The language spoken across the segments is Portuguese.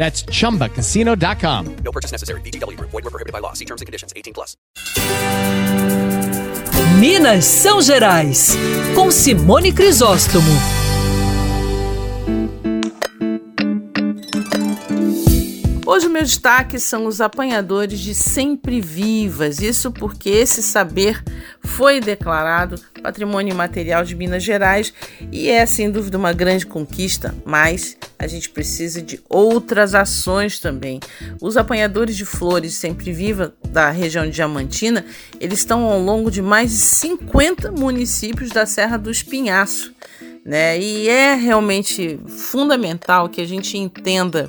That's chumbacasino.com. No purchase necessary. VGW. Void were prohibited by law. See terms and conditions. 18 plus. Minas São Gerais, com Simone Crisóstomo. Hoje o meu destaque são os apanhadores de sempre vivas, isso porque esse saber foi declarado Patrimônio Imaterial de Minas Gerais e é sem dúvida uma grande conquista, mas a gente precisa de outras ações também. Os apanhadores de flores sempre viva da região de Diamantina, eles estão ao longo de mais de 50 municípios da Serra do Espinhaço, né? E é realmente fundamental que a gente entenda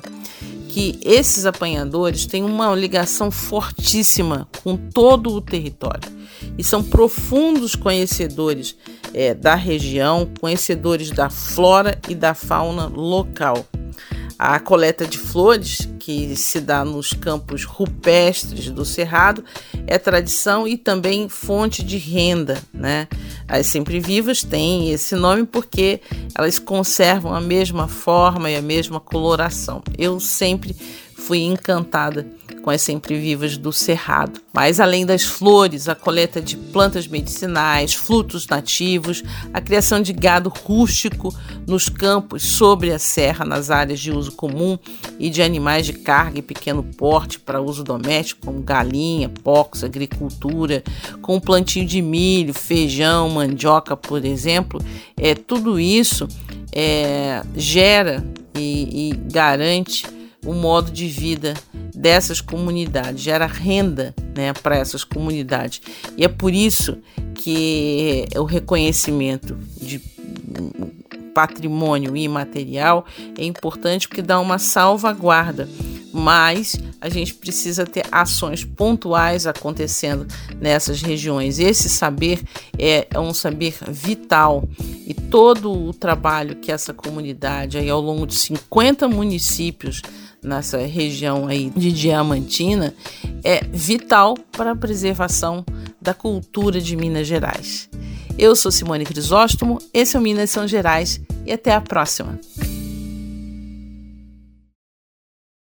que esses apanhadores têm uma ligação fortíssima com todo o território e são profundos conhecedores é, da região, conhecedores da flora e da fauna local. A coleta de flores, que se dá nos campos rupestres do Cerrado, é tradição e também fonte de renda. Né? As sempre vivas têm esse nome porque elas conservam a mesma forma e a mesma coloração. Eu sempre fui encantada com as sempre vivas do Cerrado. Mas além das flores, a coleta de plantas medicinais, frutos nativos, a criação de gado rústico nos campos sobre a serra, nas áreas de uso comum, e de animais de carga e pequeno porte para uso doméstico, como galinha, porcos, agricultura, com plantio de milho, feijão, mandioca, por exemplo, é tudo isso é, gera e, e garante o modo de vida dessas comunidades, gera renda né, para essas comunidades. E é por isso que o reconhecimento de patrimônio imaterial é importante porque dá uma salvaguarda, mas a gente precisa ter ações pontuais acontecendo nessas regiões. Esse saber é, é um saber vital e todo o trabalho que essa comunidade aí ao longo de 50 municípios nessa região aí de Diamantina é vital para a preservação da cultura de Minas Gerais. Eu sou Simone Crisóstomo, esse é o Minas São Gerais e até a próxima.